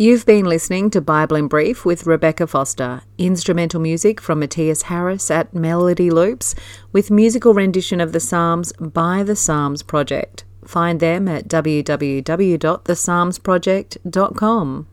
You've been listening to Bible in Brief with Rebecca Foster, instrumental music from Matthias Harris at Melody Loops, with musical rendition of the Psalms by the Psalms Project. Find them at www.thepsalmsproject.com.